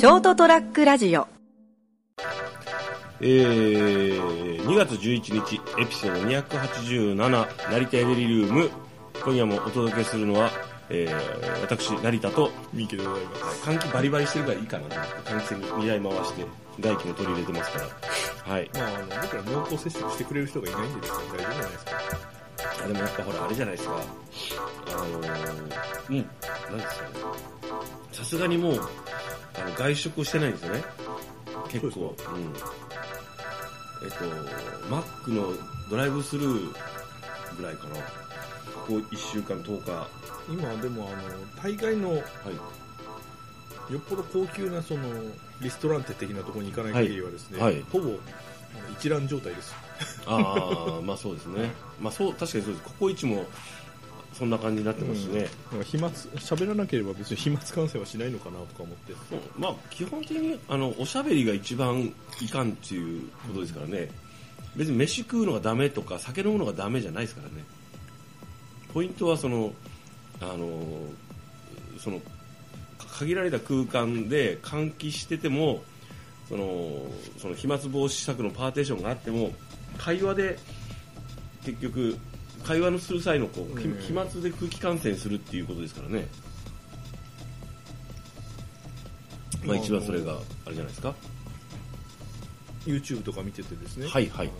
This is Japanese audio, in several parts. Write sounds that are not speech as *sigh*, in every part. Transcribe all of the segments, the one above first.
ショートトラックラジオえー、2月11日、エピソード287、成田エデリルーム。今夜もお届けするのは、えー、私、成田と、ミキでございます。換気バリバリしてるからいいかなと思って、換気扇に2台回して、外気も取り入れてますから。はい。まあ、あの、僕ら濃厚接触してくれる人がいないんでですね、大丈夫じゃないですか。あでもやっぱほら、あれじゃないですか。あのー、うん、なんですかね。さすがにもう、あの外食をしてないんですよね。結構。うん。えっと、マックのドライブスルーぐらいかな。ここ1週間、10日。は今、でも、あの、大概の、よい。っぽど高級な、その、リストランテ的なところに行かない限りはですね、はいはいほぼ、あの一覧状態です。ああ、まあそうですね。まあそう、確かにそうです。ココイチも、そんな感じになってますしね。なんか飛沫、喋らなければ別に飛沫感染はしないのかなとか思って。そうまあ、基本的にあのおしゃべりが一番いかんっていうことですからね、別に飯食うのがダメとか酒飲むのがダメじゃないですからねポイントはそのあのその限られた空間で換気しててもそのその飛沫防止策のパーテーションがあっても会話で結局会話のする際のこう、うん。飛沫で空気感染するっていうことですからね。まあ一番それがあれじゃないですか。YouTube とか見ててですね、はいはい。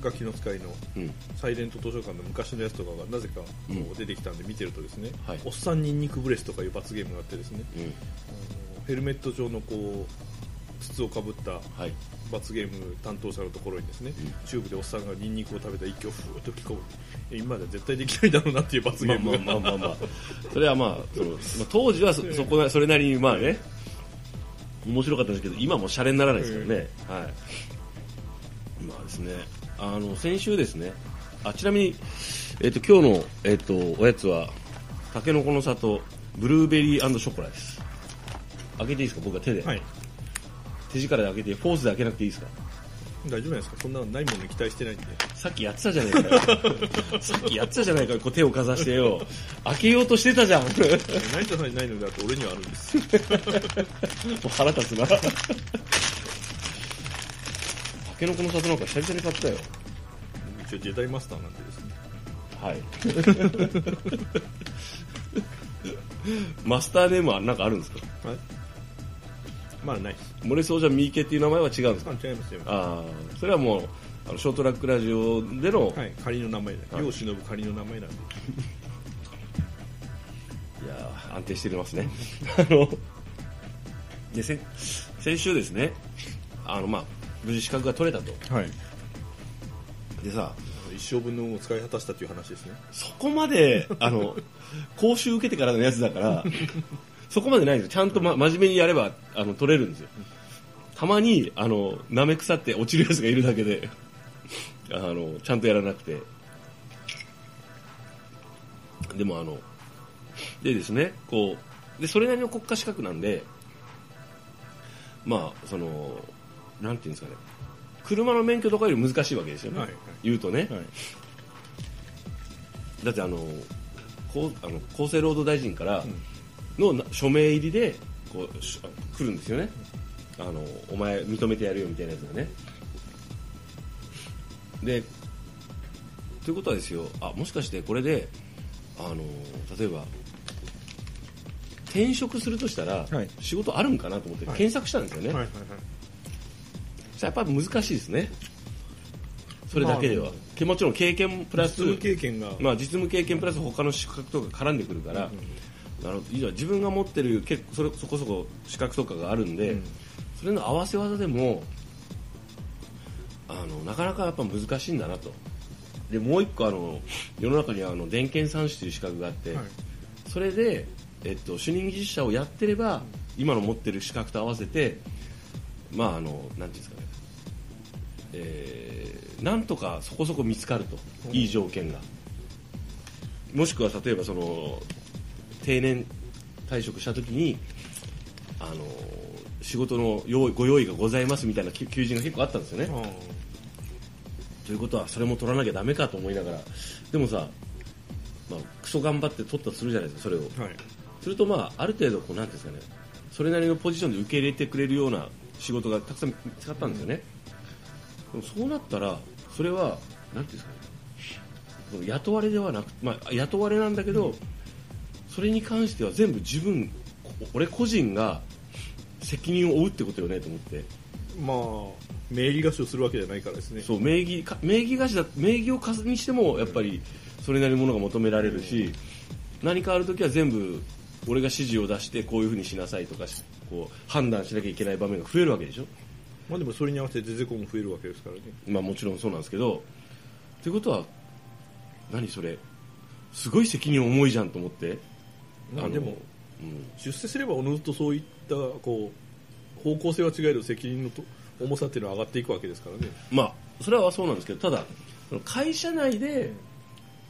ガキの使いのうん。サイレント図書館の昔のやつとかがなぜかこうん。う出てきたんで見てるとですね、はい。おっさんニンニクブレスとかいう罰ゲームがあってですね、うん。あのヘルメット状のこう筒をかぶったはい。罰ゲーム担当者のところにですね、うん。チューブでおっさんがニンニクを食べた一挙をふーっと吹き込む。え今までは絶対できないだろうなっていう罰ゲーム。まあまあまあまあまあそれはまあその、まあ、当時はそそこなそれなりにまあね面白かったんですけど今もうシャレにならないですからね、はい。まあですねあの先週ですねあちなみに、えっと今日の、えっとおやつはたけのこの里ブルーベリーショコラです。開けていいですか？僕は手で、はい手力で開けてフォースで開けなくていいですか？大丈夫なんですか？そんなのないものに期待してないんで。さっきやってたじゃないかよ。*laughs* さっきやってたじゃないかよ。こう手をかざしてよ。開けようとしてたじゃん。も成田さんにないのだって俺にはあるんです。う腹立つな。タケノコの里なんか久々に買ったよ。一応ジェダイマスターなんでですね。はい。*laughs* マスターネームは何かあるんですか？はいまだない。です漏れそうじゃミーケっていう名前は違うんですか？あ違いますよああそれはもうあのショートラックラジオでの、はい仮の名前だ。はい。世を忍ぶ仮の名前なんで。*laughs* いやー安定してますね。*laughs* あの、で、先先週ですね、あの、まあ、無事資格が取れたと。はい。でさ、一生分の運を使い果たしたという話ですね。そこまで、あの、講習受けてからのやつだから、そこまでないんですよ。ちゃんと、ま、真面目にやれば、あの、取れるんですよ。たまに、あの、舐め腐って落ちるやつがいるだけで、*laughs* あの、ちゃんとやらなくて。でも、あの、でですね、こう、で、それなりの国家資格なんで、まあ、その、なんていうんですかね、車の免許とかより難しいわけですよね。はいはい言うとね。はいだってあのこうあの厚生労働大臣からのな署名入りでこうし来るんですよね。あのお前認めてやるよみたいなやつがね。でということはですよあもしかしてこれであの例えば転職するとしたら、はい。仕事あるんかなと思ってはい。検索したんですよね、はいはいはい。そしたらやっぱり難しいですね。それだけでは、けもちろん経験プラス実務経験が、まあ、実務経験プラス他の資格とか絡んでくるから、なるほど。自分が持ってる結構それそこそこ資格とかがあるんで、うん。それの合わせ技でもあのなかなかやっぱ難しいんだなと。でもう一個あの世の中にはあの電検三種という資格があって、はい。それで、えっと、主任技術者をやってれば今の持ってる資格と合わせてまああのなんていうんですかね。えーなんとかそこそこ見つかると、いい条件が。もしくは例えばその定年退職した時にあの仕事の用意ご用意がございますみたいな求求人が結構あったんですよね、あということはそれも取らなきゃダメかと思いながら。でもさ、まあ、クソ頑張って取ったとするじゃないですかそれを。ーはい。するとまあある程度こうなんですかねそれなりのポジションで受け入れてくれるような仕事がたくさん見つかったんですよね、でもそうなったらそれは何ていうんですかね雇われではなく、まあ、雇われなんだけど、それに関しては全部自分俺個人が責任を負うってことよねと思って。まあ名義貸しをするわけじゃないからですね。そう名義か名義貸しだ名義を貸すにしてもやっぱりそれなりのものが求められるし、何かあるときは全部俺が指示を出してこういうふうにしなさいとかしこう判断しなきゃいけない場面が増えるわけでしょ。まあでもそれに合わせてゼゼコも増えるわけですからね。まあもちろんそうなんですけどってことは何それすごい責任重いじゃんと思ってあでもうん。出世すればおのずとそういったこう方向性は違えど責任のと重さっていうのは上がっていくわけですからね。まあそれはそうなんですけどただ会社内で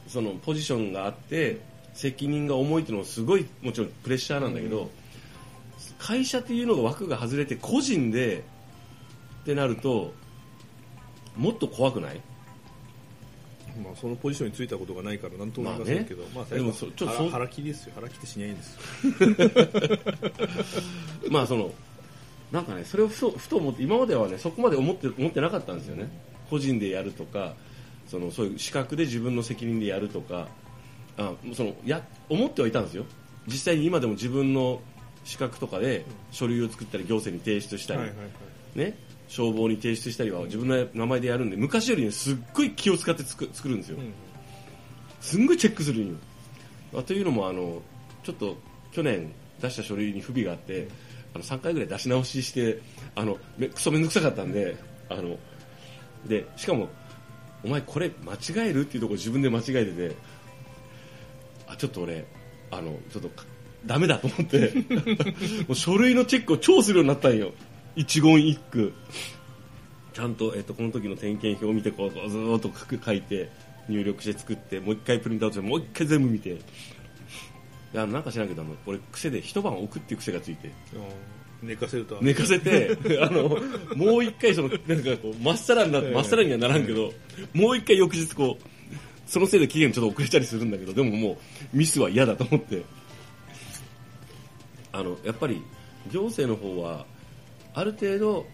そのポジションがあって責任が重いっていうのはすごいもちろんプレッシャーなんだけど、会社っていうのが枠が外れて個人でってなるともっと怖くないまあそのポジションについたことがないから何とも言いませんけど、まあでもそちょっと腹腹切りですよ。腹切ってしないんですよ。*laughs* まあそのなんかねそれをふとふと思って今まではねそこまで思って思ってなかったんですよね。個人でやるとかそのそういう資格で自分の責任でやるとかあそのや思ってはいたんですよ。実際に今でも自分の資格とかで書類を作ったり行政に提出したり、はいはいはい。ね、消防に提出したりは自分の名前でやるんで昔よりねすっごい気を使って作作るんですよ、うん。すんごいチェックするんよ。あというのもあのちょっと去年出した書類に不備があってあの3回ぐらい出し直ししてあのめクソめんどくさかったんであのでしかもお前これ間違えるっていうところ自分で間違えててあちょっと俺あのちょっとかダメだと思ってもう書類のチェックを超するようになったんよ一言一句。ちゃんと、えっと、この時の点検表を見てこうずーっと書く書いて入力して作ってもう一回プリントアウトしてもう一回全部見て。であのなんか知らんけどあの俺癖で一晩置くっていう癖がついて。寝かせると。寝かせて *laughs* あのもう一回そのなんかこうまっさらになってまっさらにはならんけどもう一回翌日こうそのせいで期限ちょっと遅れたりするんだけどでももうミスは嫌だと思って。あのやっぱり行政の方はある程度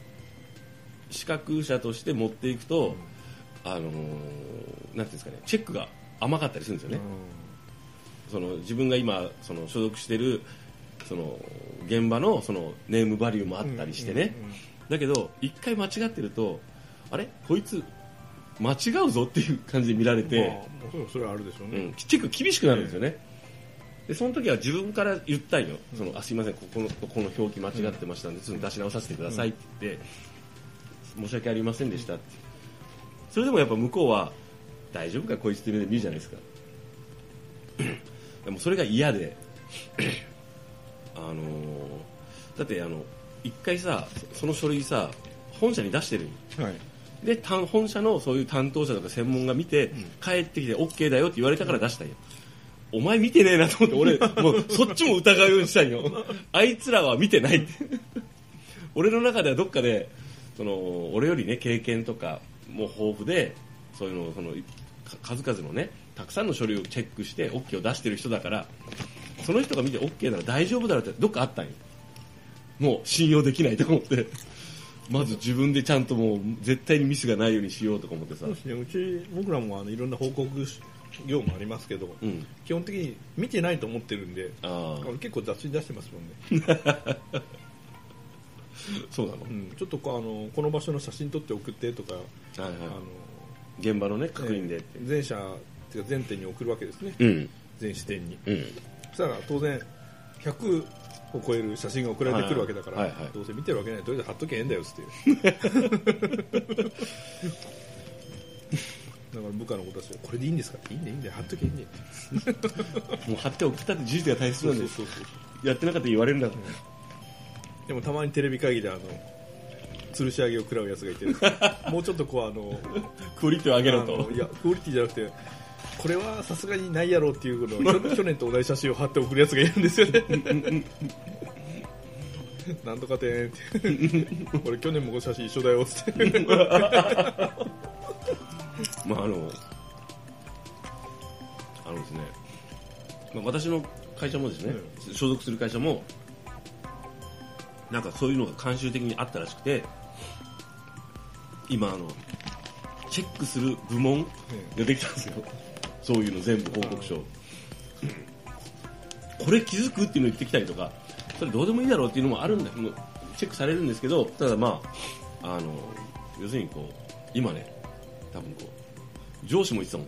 資格者として持っていくと、あのーなんていうんですかねチェックが甘かったりするんですよね、その自分が今その所属してるその現場のそのネームバリューもあったりしてね、うんうんうん。だけど一回間違ってるとあれ？こいつ間違うぞっていう感じで見られて、まあそれはあるでしょうね、うん、チェック厳しくなるんですよね、でその時は自分から言ったんよ、そのあすいませんここのここの表記間違ってましたんで、ちょっと出し直させてくださいって言って、申し訳ありませんでしたって。それでもやっぱ向こうは大丈夫かこいつって目で見るじゃないですか。でもそれが嫌であのーだってあの一回さそその書類さ本社に出してる。はい。で担本社のそういう担当者とか専門が見て、帰ってきて OK だよって言われたから出したんよ、お前見てねえなと思って。俺 *laughs* もうそっちも疑うようにしたんよ。*laughs* あいつらは見てない。っ *laughs* て俺の中ではどっかでその俺よりね経験とかも豊富でそういうのをそのか数々のねたくさんの書類をチェックして OK を出してる人だからその人が見て OK なら大丈夫だろうってどっかあったんよ。もう信用できないと思って。まず自分でちゃんともう絶対にミスがないようにしようとか思ってさ。そうですね。うち僕らもあのいろんな報告業務ありますけど、うん。基本的に見てないと思ってるんで結構雑誌出してますもんね、*laughs* そうなの、うん、ちょっとこうあのこの場所の写真撮って送ってとか、はいはい。あの現場のね確認で全社っていうか全店に送るわけですね、うん。全支店に。うん。そしたら当然100を超える写真が送られてくるわけだから、はいはいはい。どうせ見てるわけないとりあえず貼っとけばええんだよっつって *laughs* だから部下の子たちはこれでいいんですかいいんだよいいんだよ貼っとけばいいんだよもう貼って送ったって事実が大切なんでそうそうやってなかったら言われるんだから、でもたまにテレビ会議であの吊るし上げを食らうやつがいてもうちょっとこうあのクオリティを上げろあとのいやクオリティじゃなくてこれはさすがにないやろうっていうことを去去年と同じ写真を貼って送るやつがいるんですよね。*laughs* なんとかてんって。*laughs* 俺去年もこの写真一緒だよってまああのあのですね、まあ、私の会社もですね、所属する会社もなんかそういうのが慣習的にあったらしくて今あのチェックする部門ができたんですよ。そういうの全部報告書。これ気づくっていうのを言ってきたりとかそれどうでもいいだろうっていうのもあるんだ。もうチェックされるんですけどただまああの要するにこう今ね多分こう上司も言ってたもん。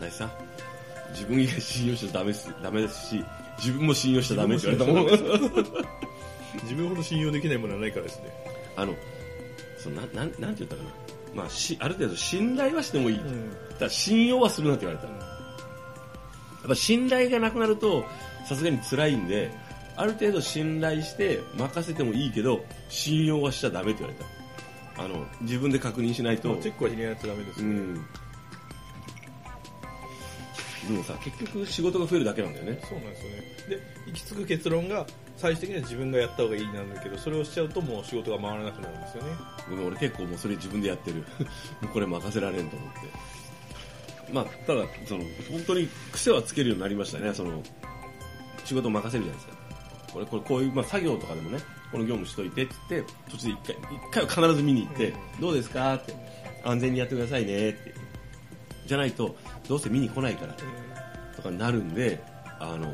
ナイスさん。自分以外信用しちゃダメです。ダメですし自分も信用しちゃダメって言われたもん。*laughs* 自分ほど信用できないものはないからですね。あのそのなんなんなんて言ったかな。まあしある程度信頼はしてもいい、ただ信用はするなって言われた、やっぱ信頼がなくなるとさすがに辛いんである程度信頼して任せてもいいけど信用はしちゃダメって言われた。あの自分で確認しないと。まあチェックはひねらないとダメですね。うんでもさ結局仕事が増えるだけなんだよね。そうなんですよね。で、行き着く結論が、最終的には自分がやった方がいいなんだけど、それをしちゃうともう仕事が回らなくなるんですよね。ごめん俺結構もうそれ自分でやってる。*laughs* もうこれ任せられんと思って。まあただその本当に癖はつけるようになりましたね。その仕事を任せるじゃないですか。これこれこういう、まあ、作業とかでもねこの業務しといてって言って途中で一回一回は必ず見に行って、うん。どうですかって。安全にやってくださいねってじゃないとどうせ見に来ないからとかになるんであの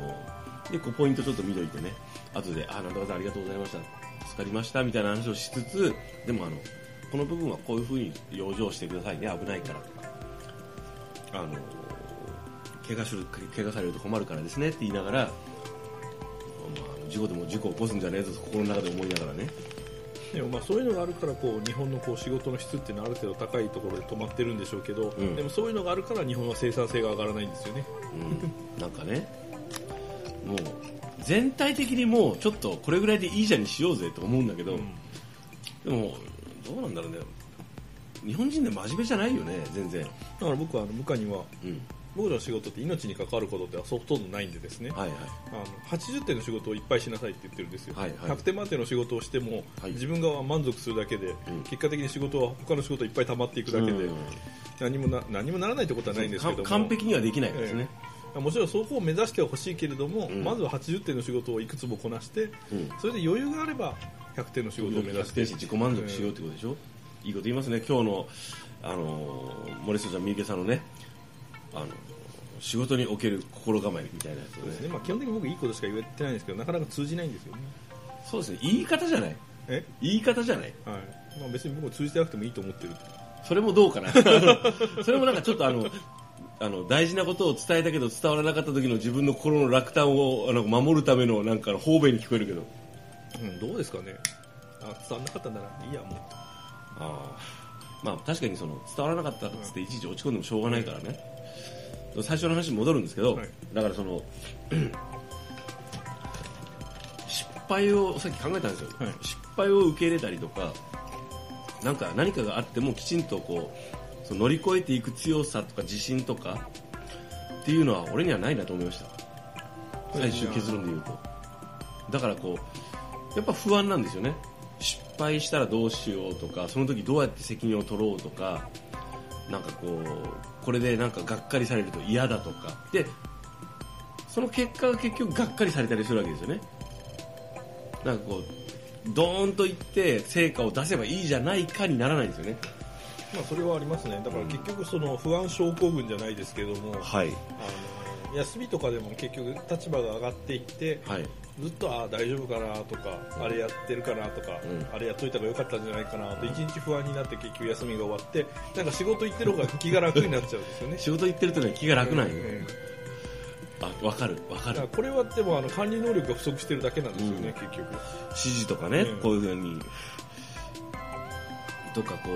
でこうポイントちょっと見といてね。後で「あなんとかさんありがとうございました。助かりました」みたいな話をしつつでもあのこの部分はこういうふうに養生してくださいね。危ないから。とかあの怪我する怪我されると困るからですね。って言いながら、まあ、事故でも事故起こすんじゃねえぞ。と心の中で思いながらね。でもまあそういうのがあるからこう日本のこう仕事の質っていうのはある程度高いところで止まってるんでしょうけど、うん。でもそういうのがあるから日本は生産性が上がらないんですよね。うん、なんかねもう全体的にもうちょっとこれぐらいでいいじゃんにしようぜと思うんだけど、でもどうなんだろうね日本人で真面目じゃないよね全然、だから僕はあの部下にはうん、僕の仕事って命に関わることってほとんどないんでですね、はいはい。あの80点の仕事をいっぱいしなさいって言ってるんですよ、はいはい。100点満点の仕事をしても、はい。自分が満足するだけで、うん。結果的に仕事は他の仕事いっぱい溜まっていくだけで、うん。何もな何もならないってことはないんですけど完璧にはできないですね、もちろんそこを目指してほしいけれども、うん。まずは80点の仕事をいくつもこなしてうん。それで余裕があれば100点の仕事を目指100して。自己満足しようってことでしょ、いいこと言いますね。今日のあのー森下ちゃん三池さんのねあの仕事における心構えみたいなやつをね。そうですね、まあ、基本的に僕いいことしか言ってないんですけどなかなか通じないんですよね。そうですね。言い方じゃない。え？言い方じゃない。はい。まあ、別に僕も通じてなくてもいいと思ってるそれもどうかな。*laughs* それもなんかちょっとあのあの大事なことを伝えたけど伝わらなかった時の自分の心の落胆をあの守るためのなんかの方便に聞こえるけど。うん、どうですかね。あ伝わんなかったんな。らいいやもう。ああまあ確かにその伝わらなかったっつっていちいち落ち込んでもしょうがないからね、最初の話に戻るんですけど、はい。だからその *clears throat* 失敗をさっき考えたんですよ、はい。失敗を受け入れたりとかなんか何かがあってもきちんとこうその乗り越えていく強さとか自信とかっていうのは俺にはないなと思いました。最終結論で言うと。だからこうやっぱ不安なんですよね。失敗したらどうしようとかその時どうやって責任を取ろうとかなんかこうこれでなんかがっかりされると嫌だとか。でその結果が結局がっかりされたりするわけですよね。なんかこうドーンといって成果を出せばいいじゃないかにならないんですよね。まあそれはありますね。だから結局その不安症候群じゃないですけども、はい。あの休みとかでも結局立場が上がっていってはいずっとあ大丈夫かなとかあれやってるかなとか、うん。あれやっといた方がよかったんじゃないかなと一日不安になって結局休みが終わってなんか仕事行ってる方が気が楽になっちゃうんですよね。仕事行ってるとね気が楽なんよ、えあ分かる分かる。これはでもあの管理能力が不足してるだけなんですよね、うん。結局。指示とかね、うん。こういうふうに。とかこ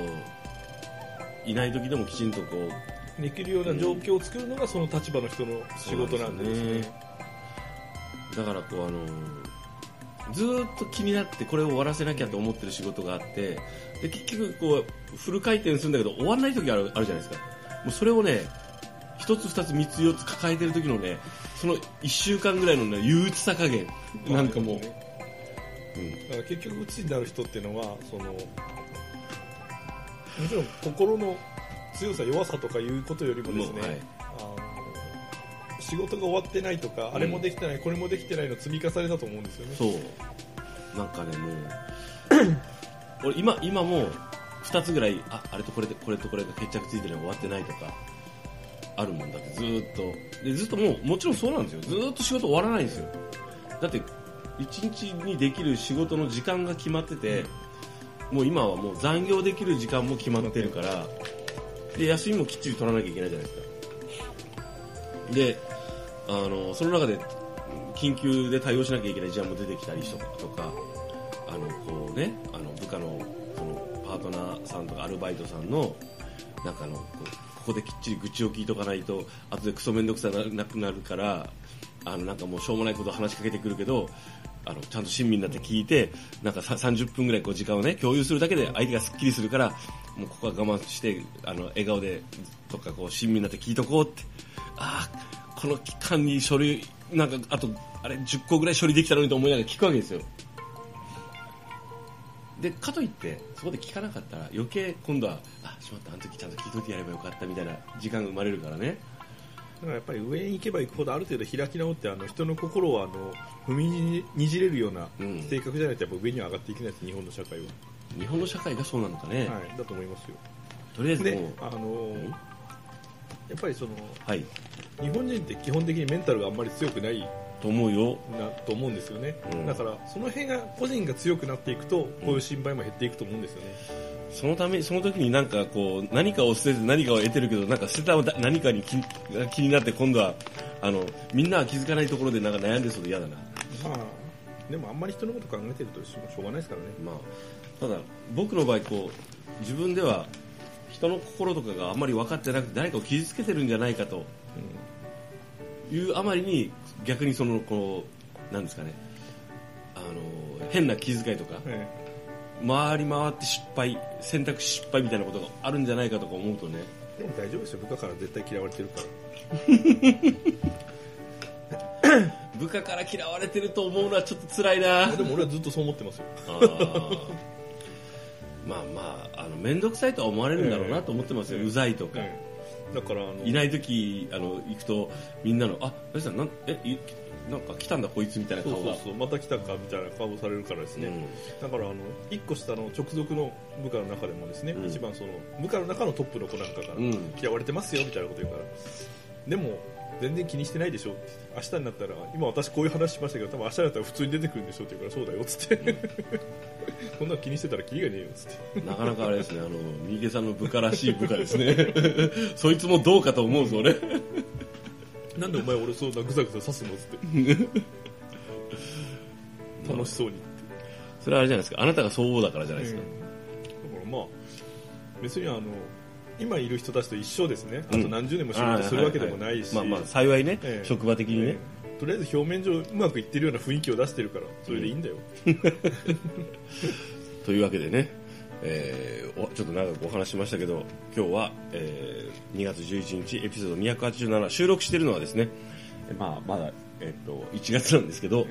ういない時でもきちんとこう。できるような状況を作るのがその立場の人の仕事なんでですねだからこうあのずーっと気になってこれを終わらせなきゃと思ってる仕事があってで結局こうフル回転するんだけど終わらない時あるあるじゃないですか。もうそれをね一つ二つ三つ四つ抱えてる時のねその一週間ぐらいのね憂鬱さ加減なんかもう、だから結局鬱になる人っていうのはそのもちろん心の強さ弱さとかいうことよりもですね、はい仕事が終わってないとか、あれもできてないこれもできてないの積み重ねだと思うんですよね。そう。なんかねもう *clears throat* 俺今今も2つぐらいああれとこれでこれとこれが決着ついてるの終わってないとかあるもんだってずーっと。でずっともうもちろんそうなんですよ。ずーっと仕事終わらないんですよ。だって1日にできる仕事の時間が決まっててもう今はもう残業できる時間も決まってるからで休みもきっちり取らなきゃいけないじゃないですか。であのその中で緊急で対応しなきゃいけない事案も出てきたりとかとかあのこうねあの部下のそのパートナーさんとかアルバイトさんのなんかのここできっちり愚痴を聞いとかないと後でクソ面倒くさなくなるからあのなんかもうしょうもないことを話しかけてくるけどあのちゃんと親身になって聞いてなんか30分ぐらいこう時間をね共有するだけで相手がすっきりするからもうここは我慢してあの笑顔でとかこう親身になって聞いとこうって。ああこの期間に書類なんかあとあれ10個ぐらい処理できたのにと思いながら聞くわけですよ。でかといってそこで聞かなかったら余計今度はあしまったあの時ちゃんと聞いといてやればよかったみたいな時間が生まれるからね。だからやっぱり上に行けば行くほどある程度開き直ってあの人の心をあの踏みにじれるようなうん。性格じゃないとやっぱ上には上がっていけないです日本の社会は、日本の社会がそうなのかね、はい、だと思いますよ。とりあえずあのん？やっぱりそのはい。日本人って基本的にメンタルがあんまり強くないと思うよ。なと思うんですよね、うん。だからその辺が個人が強くなっていくとこういう心配も減っていくと思うんですよね、そのためその時になんかこう何かを捨てて何かを得てるけどなんか捨てた何かに気が気になって今度はあのみんなは気づかないところでなんか悩んでそうで嫌だな。まあでもあんまり人のこと考えてるとしょうがないですからね。まあ、ただ僕の場合こう自分では人の心とかがあんまり分かってなくて誰かを傷つけてるんじゃないかと。いうあまりに逆にそのこうなんですかね。あの変な気遣いとか回り回って失敗選択肢失敗みたいなことがあるんじゃないかとか思うとね。えでも大丈夫ですよ。部下から絶対嫌われてるから。*laughs* 部下から嫌われてると思うのはちょっと辛いな。でも俺はずっとそう思ってますよ面倒くさいとは思われるんだろうなと思ってますよ、ええ。うざいとか、ええ。だからあのいない時あの行くとみんなの「あ何さんなんえいなんか来たんだこいつ」みたいな顔が。そうそうまた来たかみたいな顔をされるからですね、だからあの1個下の直属の部下の中でもですね、うん。一番その部下の中のトップの子なんかから、うん。嫌われてますよみたいなこと言うから。でも全然気にしてないでしょ。って明日になったら今私こういう話しましたけど多分明日になったら普通に出てくるんでしょって言うからそうだよっつって。こんなの気にしてたらキリがねえよっつって。なかなかあれですねあの三池さんの部下らしい部下ですね。*laughs* そいつもどうかと思うぞ俺。なんでお前俺そんなグザグザ刺すのっつって。*laughs* 楽しそうに。それはあれじゃないですか。あなたがそうだからじゃないですか、だからまあ別にあの今いる人たちと一生ですね。あと何十年も仕事するわけでもないし。まあまあ幸いね、ええ。職場的にね、ええ。とりあえず表面上うまくいってるような雰囲気を出してるからそれでいいんだよ、*laughs* というわけでね、えーおちょっと長くお話ししましたけど今日は、えー2月11日エピソード287収録しているのはですね、まあ、まだ、えっと1月なんですけど、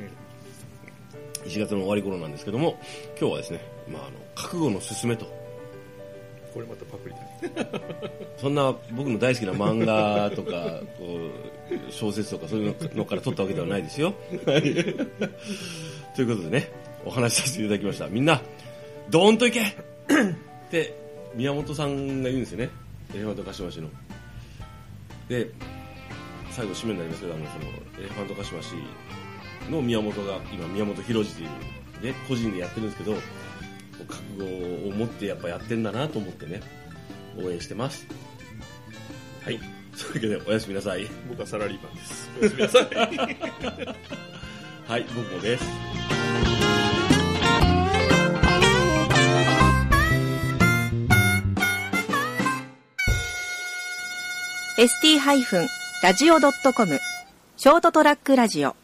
1月の終わり頃なんですけども今日はですね、まあ、あの覚悟のすすめとこれまたパクリだねそんな僕の大好きな漫画とか *laughs* こう小説とかそういうのから撮ったわけではないですよ。はい。ということでねお話しさせていただきました。みんなドーンと行け！って宮本さんが言うんですよね。エレファントカシマシの。で最後締めになりますけどあのそのエレファントカシマシの宮本が今宮本浩次という、ね、個人でやってるんですけど覚悟を持ってやっぱやってんだなと思ってね応援してます。はい。そういうわけでおやすみなさい。僕はサラリーマンです。おやすみなさい。はい僕もです。ー ST-radio.com ショートトラックラジオ